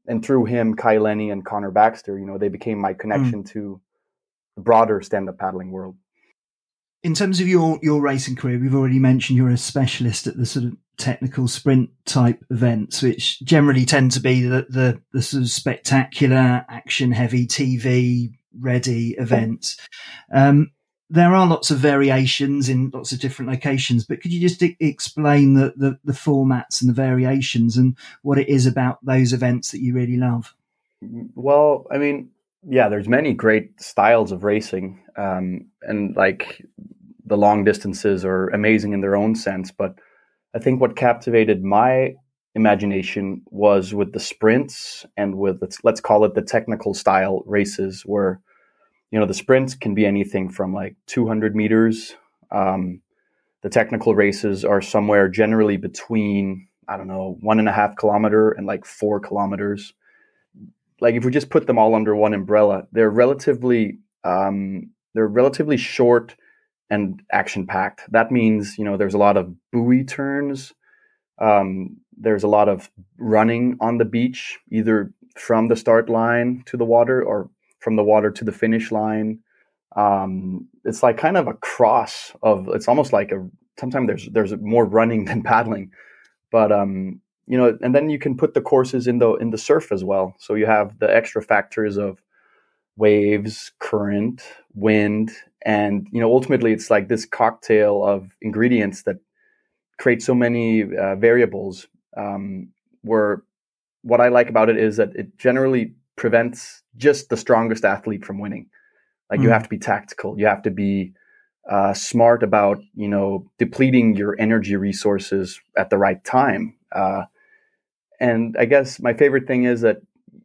and through him, Kai Lenny and Connor Baxter, you know, they became my connection mm. to broader stand-up paddling world. In terms of your your racing career, we've already mentioned you're a specialist at the sort of technical sprint type events, which generally tend to be the the, the sort of spectacular, action heavy, TV ready events. Um, there are lots of variations in lots of different locations, but could you just I- explain the, the, the formats and the variations and what it is about those events that you really love? Well, I mean, yeah, there's many great styles of racing, um, and like the long distances are amazing in their own sense. But I think what captivated my imagination was with the sprints and with let's, let's call it the technical style races, where you know the sprints can be anything from like 200 meters. Um, the technical races are somewhere generally between I don't know one and a half kilometer and like four kilometers like if we just put them all under one umbrella, they're relatively um, they're relatively short and action packed. That means you know there's a lot of buoy turns. Um, there's a lot of running on the beach, either from the start line to the water or from the water to the finish line. Um, it's like kind of a cross of. It's almost like a. Sometimes there's there's more running than paddling, but um, you know, and then you can put the courses in the in the surf as well. So you have the extra factors of waves, current, wind, and you know, ultimately, it's like this cocktail of ingredients that create so many uh, variables. Um, where what I like about it is that it generally prevents just the strongest athlete from winning. Like mm. you have to be tactical, you have to be uh, smart about you know depleting your energy resources at the right time. Uh, and I guess my favorite thing is that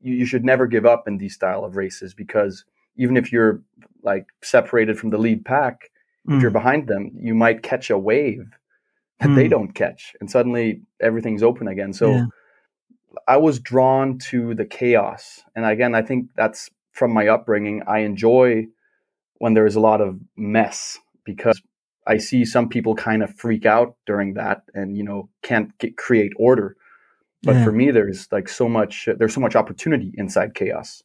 you, you should never give up in these style of races because even if you're like separated from the lead pack, mm. if you're mm. behind them, you might catch a wave that mm. they don't catch, and suddenly everything's open again. So yeah. I was drawn to the chaos, and again, I think that's from my upbringing. I enjoy when there is a lot of mess because I see some people kind of freak out during that, and you know can't get, create order. But yeah. for me, there's like so much, there's so much opportunity inside chaos.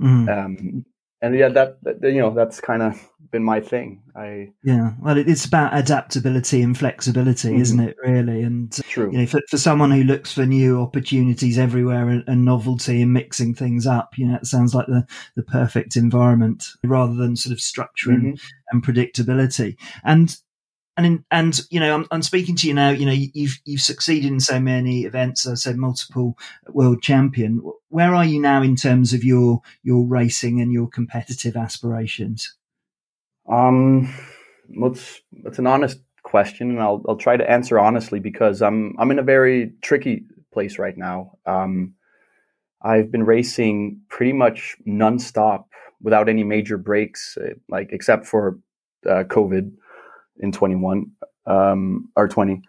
Mm. Um, and yeah, that, that, you know, that's kind of been my thing. I yeah, well, it's about adaptability and flexibility, mm-hmm. isn't it? Really, and True. you know, for, for someone who looks for new opportunities everywhere and, and, novelty and mixing things up, you know, it sounds like the the perfect environment rather than sort of structure mm-hmm. and, and predictability. And and in, and you know I'm, I'm, speaking to you now you know you've you've succeeded in so many events I said multiple world champion. Where are you now in terms of your your racing and your competitive aspirations? Um that's that's an honest question and I'll I'll try to answer honestly because I'm I'm in a very tricky place right now. Um I've been racing pretty much nonstop without any major breaks uh, like except for uh, covid in 21 um, or 20.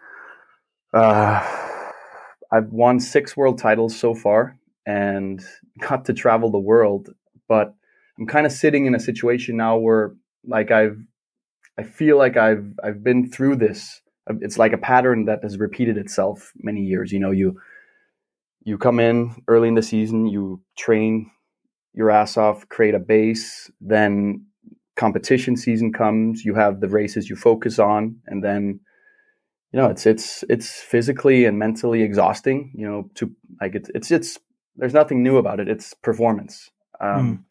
Uh, I've won six world titles so far and got to travel the world, but I'm kind of sitting in a situation now where like I've I feel like I've I've been through this. It's like a pattern that has repeated itself many years. You know, you you come in early in the season, you train your ass off, create a base, then competition season comes, you have the races you focus on, and then you know it's it's it's physically and mentally exhausting. You know, to like it's it's it's there's nothing new about it. It's performance. Um, mm.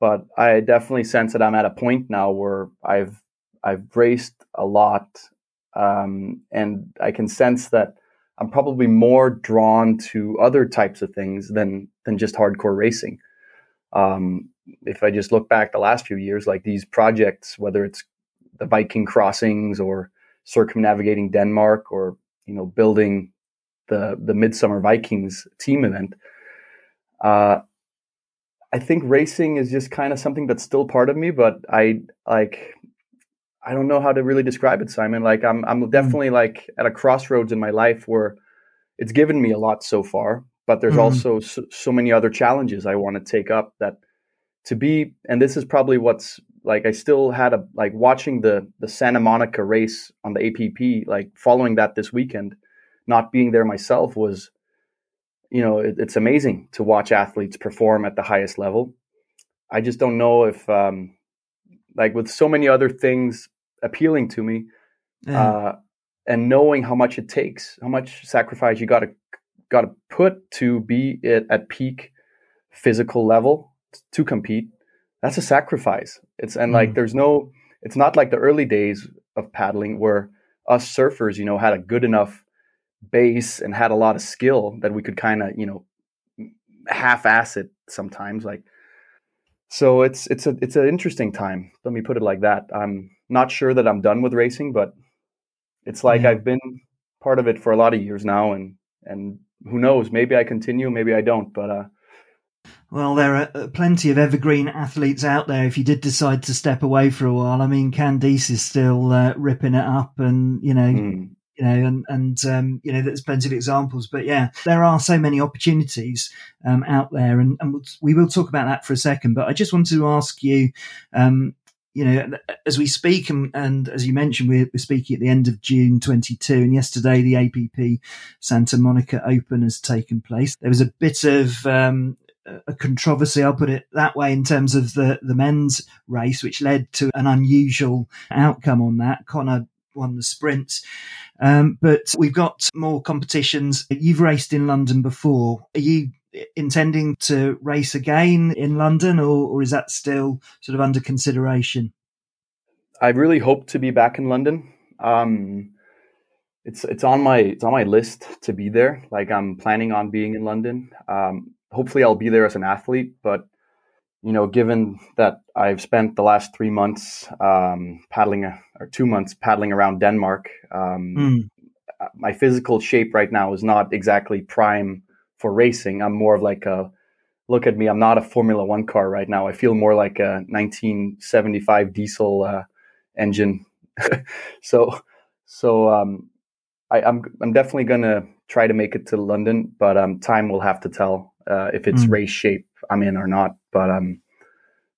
But I definitely sense that I'm at a point now where I've I've raced a lot, um, and I can sense that I'm probably more drawn to other types of things than than just hardcore racing. Um, if I just look back the last few years, like these projects, whether it's the Viking crossings or circumnavigating Denmark or you know building the the Midsummer Vikings team event, uh, I think racing is just kind of something that's still part of me, but I like I don't know how to really describe it, Simon. Like I'm I'm hmm. definitely like at a crossroads in my life where it's given me a lot so far, but there's mm-hmm. also so, so, many other challenges I want to take up that to be and this is probably what's like I still had a like watching the the Santa Monica race on the APP like following that this weekend not being there myself was you know it, it's amazing to watch athletes perform at the highest level. I just don't know if um like with so many other things appealing to me uh and knowing how much it takes how much sacrifice you got to got to put to be at, at peak physical level to compete, that's a sacrifice. It's and mm. like there's no it's not like the early days of paddling where us surfers, you know, had a good enough base and had a lot of skill that we could kind of, you know, half-ass it sometimes. Like, so it's it's a it's an interesting time. Let me put it like that. I'm not sure that I'm done with racing, but it's like yeah. I've been part of it for a lot of years now, and and who knows? Maybe I continue, maybe I don't. But uh, well, there are uh, plenty of evergreen athletes out there. If you did decide to step away for a while, I mean, Candice is still uh, ripping it up, and you know, mm. you know, and and um, you know, there's plenty of examples. But yeah, there are so many opportunities um, out there, and, and we will talk about that for a second. But I just wanted to ask you, um, you know, as we speak, and, and as you mentioned, we're, we're, speaking at the end of June 22, and yesterday the APP Santa Monica Open has taken place. There was a bit of um, a controversy, I'll put it that way, in terms of the, the men's race, which led to an unusual outcome on that. Connor won the sprint. Um, but we've got more competitions. You've raced in London before. Are you intending to race again in London, or, or is that still sort of under consideration? I really hope to be back in London. Um, it's it's on my it's on my list to be there. Like I'm planning on being in London. Um, hopefully, I'll be there as an athlete. But you know, given that I've spent the last three months um, paddling or two months paddling around Denmark, mm. my physical shape right now is not exactly prime for racing. I'm more of like a look at me. I'm not a Formula One car right now. I feel more like a 1975 diesel uh, engine. so, so um, I, am I'm, I'm definitely gonna try to make it to London, but um, time will have to tell uh, if it's mm. race shape I'm in or not. But um,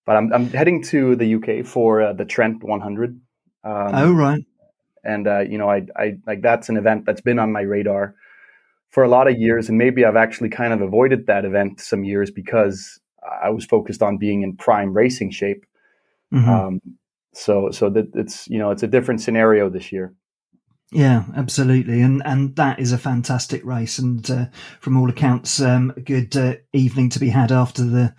but I'm I'm heading to the UK for uh, the Trent 100. Um, oh right. And uh, you know, I I like that's an event that's been on my radar for a lot of years, and maybe I've actually kind of avoided that event some years because I was focused on being in prime racing shape. Mm-hmm. Um, so so that it's you know it's a different scenario this year. Yeah, absolutely, and and that is a fantastic race, and uh, from all accounts, um, a good uh, evening to be had after the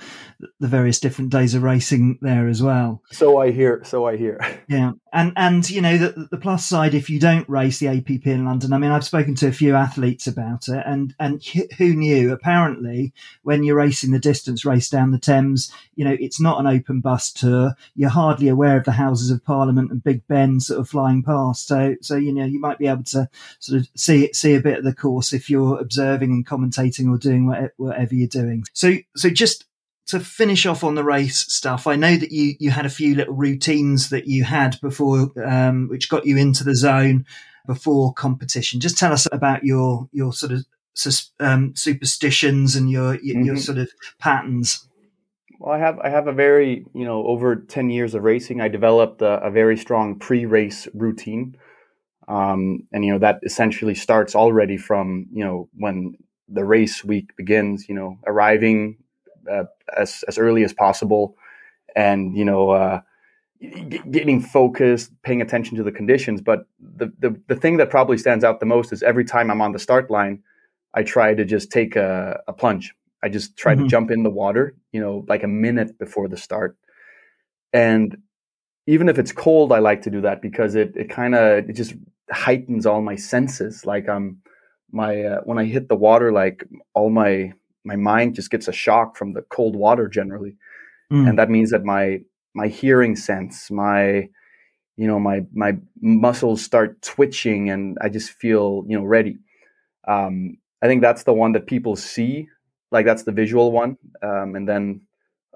the various different days of racing there as well. So I hear. So I hear. Yeah, and and you know the, the plus side if you don't race the APP in London. I mean, I've spoken to a few athletes about it, and and who knew? Apparently, when you're racing the distance race down the Thames, you know it's not an open bus tour. You're hardly aware of the Houses of Parliament and Big Ben sort of flying past. So so you know you might be able to sort of see see a bit of the course if you're observing and commentating or doing whatever you're doing. So so just to finish off on the race stuff, I know that you you had a few little routines that you had before, um, which got you into the zone before competition. Just tell us about your your sort of um, superstitions and your your, mm-hmm. your, sort of patterns. Well, I have I have a very you know over ten years of racing, I developed a, a very strong pre-race routine, um, and you know that essentially starts already from you know when the race week begins. You know, arriving as as early as possible, and you know. Uh, getting focused, paying attention to the conditions. But the, the, the thing that probably stands out the most is every time I'm on the start line, I try to just take a, a plunge. I just try mm-hmm. to jump in the water, you know, like a minute before the start. And even if it's cold, I like to do that because it, it kind of, it just heightens all my senses. Like I'm, um, my, uh, when I hit the water, like all my, my mind just gets a shock from the cold water generally. Mm. And that means that my my hearing sense, my you know my my muscles start twitching and I just feel you know ready. Um, I think that's the one that people see, like that's the visual one, um, and then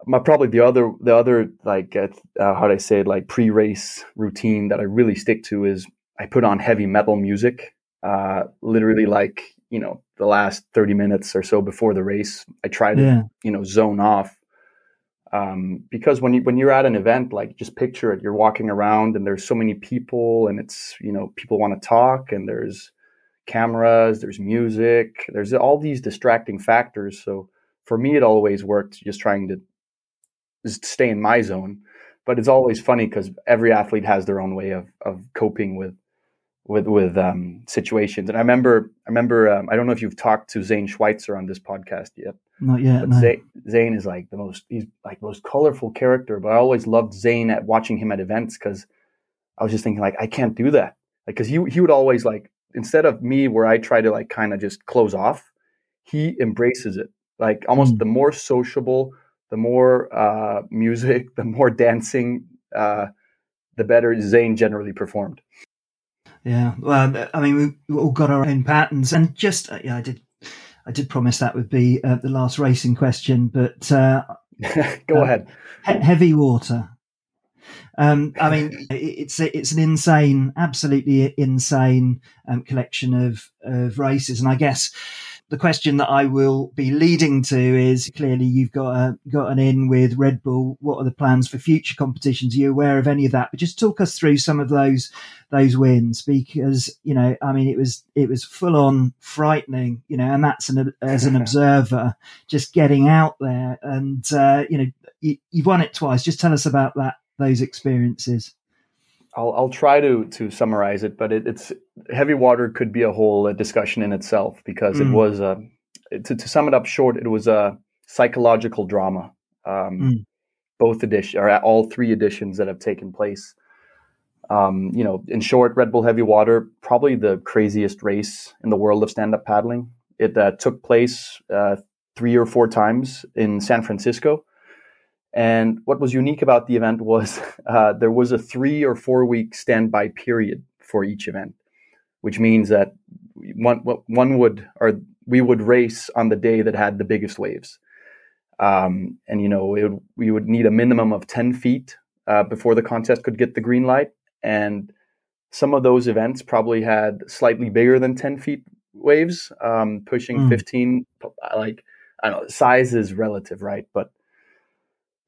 my probably the other the other like uh, how do I say it like pre race routine that I really stick to is I put on heavy metal music, uh, literally like you know the last 30 minutes or so before the race i try to yeah. you know zone off. Um, because when you when you're at an event like just picture it you're walking around and there's so many people and it's you know people want to talk and there's cameras there's music there's all these distracting factors. So for me it always worked just trying to just stay in my zone. But it's always funny because every athlete has their own way of of coping with with with um, situations. And I remember, I remember, um, I don't know if you've talked to Zane Schweitzer on this podcast yet. Not yet. But no. Zane, Zane, is like the most, he's like most colorful character. But I always loved Zane at watching him at events because I was just thinking like I can't do that. Like cuz he he would always like instead of me where I try to like kind of just close off, he embraces it. Like almost mm. the more sociable, the more uh, music, the more dancing, uh, the better Zane generally performed. Yeah, well, I mean, we've all got our own patterns, and just uh, yeah, I did, I did promise that would be uh, the last racing question, but uh, go uh, ahead. He- heavy water. Um, I mean, it's it's an insane, absolutely insane um, collection of of races, and I guess the question that I will be leading to is clearly you've got a, got an in with Red Bull. What are the plans for future competitions? Are you aware of any of that? But just talk us through some of those those wins because you know I mean it was it was full on frightening you know and that's an as an observer just getting out there and uh, you know you, you've won it twice. Just tell us about that those experiences. I'll, I'll try to to summarize it, but it, it's heavy water could be a whole uh, discussion in itself because mm. it was a to, to sum it up short, it was a psychological drama. Um, mm. Both edition or all three editions that have taken place. Um, you know, in short, Red Bull Heavy Water probably the craziest race in the world of stand up paddling. It uh, took place uh, three or four times in San Francisco. And what was unique about the event was uh, there was a three or four week standby period for each event, which means that one one would or we would race on the day that had the biggest waves. Um, and you know it, we would need a minimum of 10 feet uh, before the contest could get the green light and some of those events probably had slightly bigger than 10 feet waves um, pushing mm. 15 like i don't know size is relative right but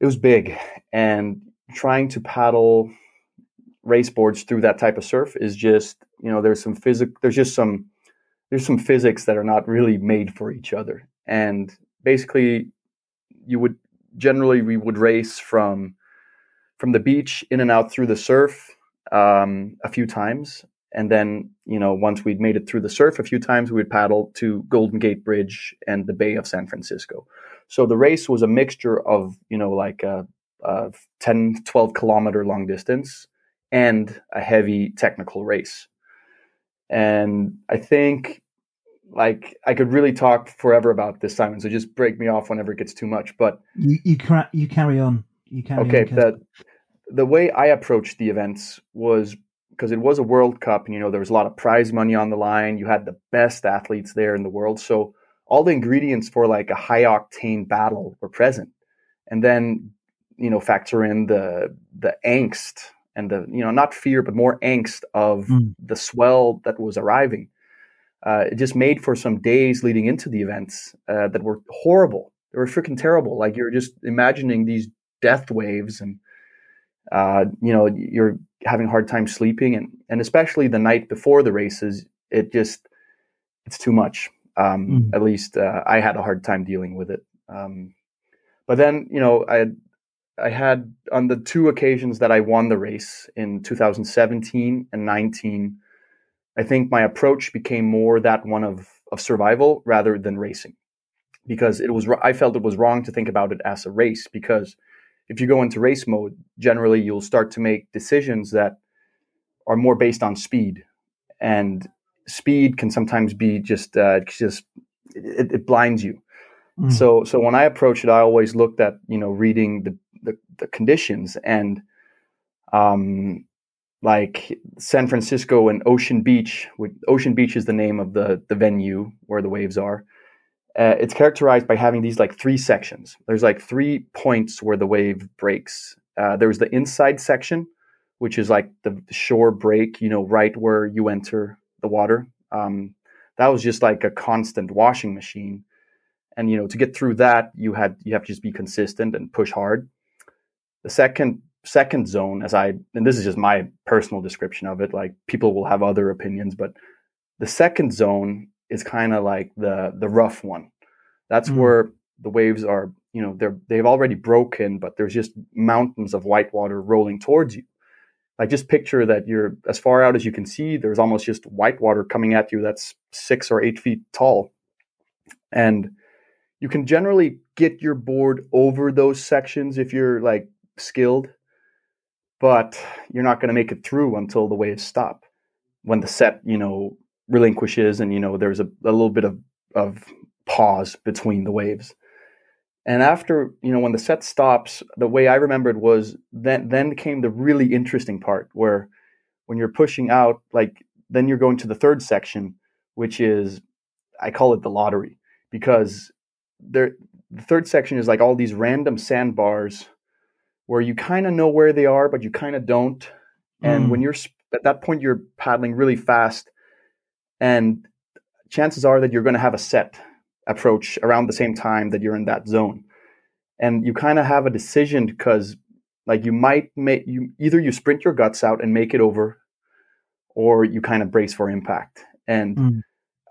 it was big and trying to paddle race boards through that type of surf is just you know there's some physic there's just some there's some physics that are not really made for each other. And basically you would generally we would race from from the beach in and out through the surf um, a few times. And then you know once we'd made it through the surf a few times we would paddle to golden gate bridge and the bay of san francisco so the race was a mixture of, you know, like a, a 10, 12 kilometer long distance and a heavy technical race. And I think like I could really talk forever about this, Simon. So just break me off whenever it gets too much. But you you, cra- you carry on. You carry okay. On, the the way I approached the events was because it was a World Cup, and you know there was a lot of prize money on the line. You had the best athletes there in the world, so all the ingredients for like a high octane battle were present. And then you know factor in the the angst and the you know not fear but more angst of mm. the swell that was arriving. Uh, it just made for some days leading into the events uh, that were horrible. They were freaking terrible. Like you're just imagining these death waves and uh, you know you're having a hard time sleeping. And and especially the night before the races it just it's too much um, mm. At least uh, I had a hard time dealing with it. Um, but then, you know, I had, I had on the two occasions that I won the race in 2017 and 19. I think my approach became more that one of of survival rather than racing, because it was I felt it was wrong to think about it as a race because if you go into race mode, generally you'll start to make decisions that are more based on speed and speed can sometimes be just uh, just it, it blinds you. Mm. So so when I approach it, I always looked at you know reading the the, the conditions and um like San Francisco and Ocean Beach. Ocean Beach is the name of the the venue where the waves are. Uh, it's characterized by having these like three sections. There's like three points where the wave breaks. Uh, there's the inside section, which is like the shore break, you know, right where you enter the water. Um, that was just like a constant washing machine. And you know, to get through that, you had you have to just be consistent and push hard. The second second zone, as I and this is just my personal description of it, like people will have other opinions, but the second zone is kind of like the the rough one. That's mm. where the waves are, you know, they're they've already broken, but there's just mountains of white water rolling towards you like just picture that you're as far out as you can see there's almost just white water coming at you that's six or eight feet tall and you can generally get your board over those sections if you're like skilled but you're not going to make it through until the waves stop. When the set, you know, relinquishes and you know there's a, a little bit of, of pause between the waves. And after, you know, when the set stops, the way I remembered was then then came the really interesting part where when you're pushing out, like then you're going to the third section, which is I call it the lottery because there the third section is like all these random sandbars where you kind of know where they are, but you kind of don't. And mm. when you're at that point, you're paddling really fast, and chances are that you're going to have a set approach around the same time that you're in that zone. And you kind of have a decision because like you might make you either you sprint your guts out and make it over or you kind of brace for impact. And mm.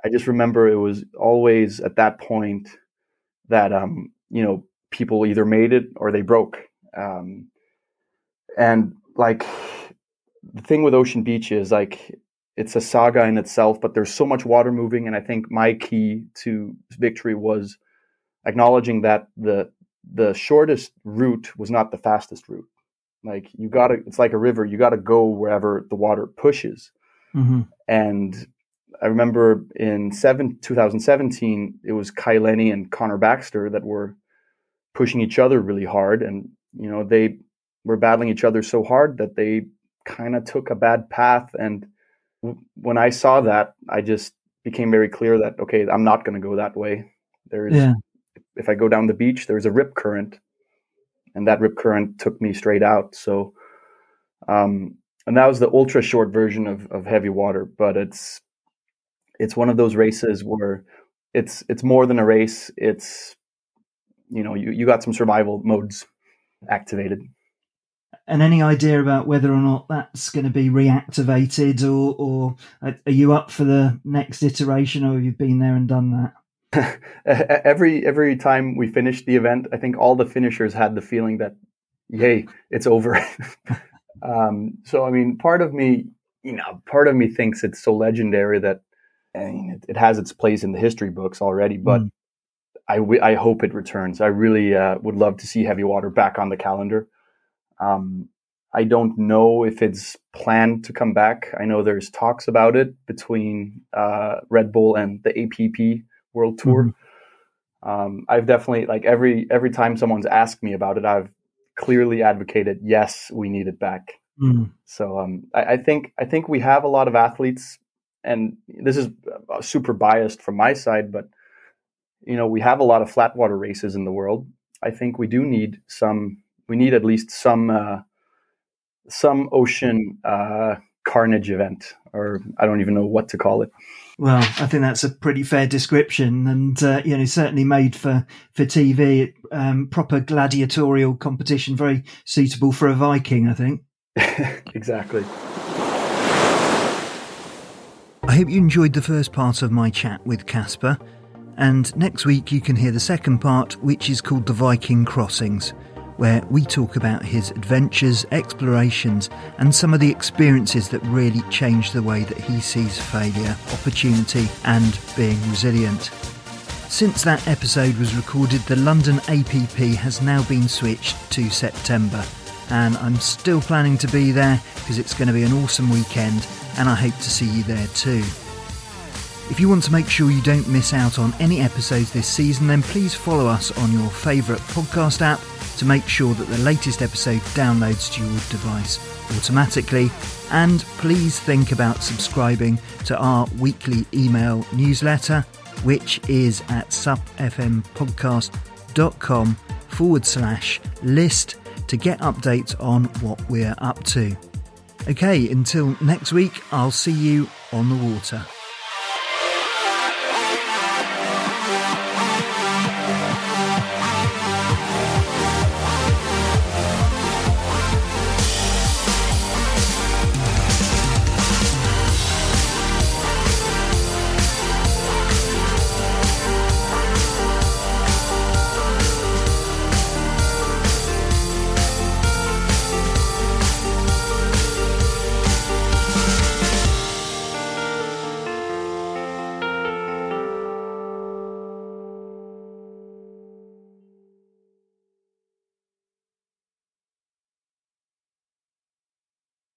I just remember it was always at that point that um, you know, people either made it or they broke. Um, and like the thing with Ocean Beach is like it's a saga in itself, but there's so much water moving. And I think my key to victory was acknowledging that the the shortest route was not the fastest route. Like you gotta, it's like a river. You gotta go wherever the water pushes. Mm-hmm. And I remember in seven, 2017, it was Kai Lenny and Connor Baxter that were pushing each other really hard. And, you know, they were battling each other so hard that they kind of took a bad path. And when I saw that, I just became very clear that okay, I'm not going to go that way. There's yeah. if I go down the beach, there's a rip current, and that rip current took me straight out. So, um, and that was the ultra short version of of heavy water, but it's it's one of those races where it's it's more than a race. It's you know you you got some survival modes activated. And any idea about whether or not that's going to be reactivated, or, or are you up for the next iteration, or have you been there and done that? every every time we finished the event, I think all the finishers had the feeling that, yay, it's over. um, so I mean, part of me, you know, part of me thinks it's so legendary that I mean, it, it has its place in the history books already, but mm. I, w- I hope it returns. I really uh, would love to see heavy water back on the calendar. Um, I don't know if it's planned to come back. I know there's talks about it between uh, Red Bull and the APP World Tour. Mm-hmm. Um, I've definitely like every every time someone's asked me about it, I've clearly advocated yes, we need it back. Mm. So um, I, I, think I think we have a lot of athletes, and this is uh, super biased from my side, but you know we have a lot of flat water races in the world. I think we do need some we need at least some uh, some ocean uh, carnage event, or I don't even know what to call it. Well, I think that's a pretty fair description, and uh, you know, certainly made for for TV. Um, proper gladiatorial competition, very suitable for a Viking, I think. exactly. I hope you enjoyed the first part of my chat with Casper, and next week you can hear the second part, which is called the Viking Crossings where we talk about his adventures, explorations, and some of the experiences that really changed the way that he sees failure, opportunity, and being resilient. Since that episode was recorded, the London APP has now been switched to September, and I'm still planning to be there because it's going to be an awesome weekend, and I hope to see you there too. If you want to make sure you don't miss out on any episodes this season, then please follow us on your favourite podcast app to make sure that the latest episode downloads to your device automatically. And please think about subscribing to our weekly email newsletter, which is at supfmpodcast.com forward slash list to get updates on what we're up to. Okay, until next week, I'll see you on the water.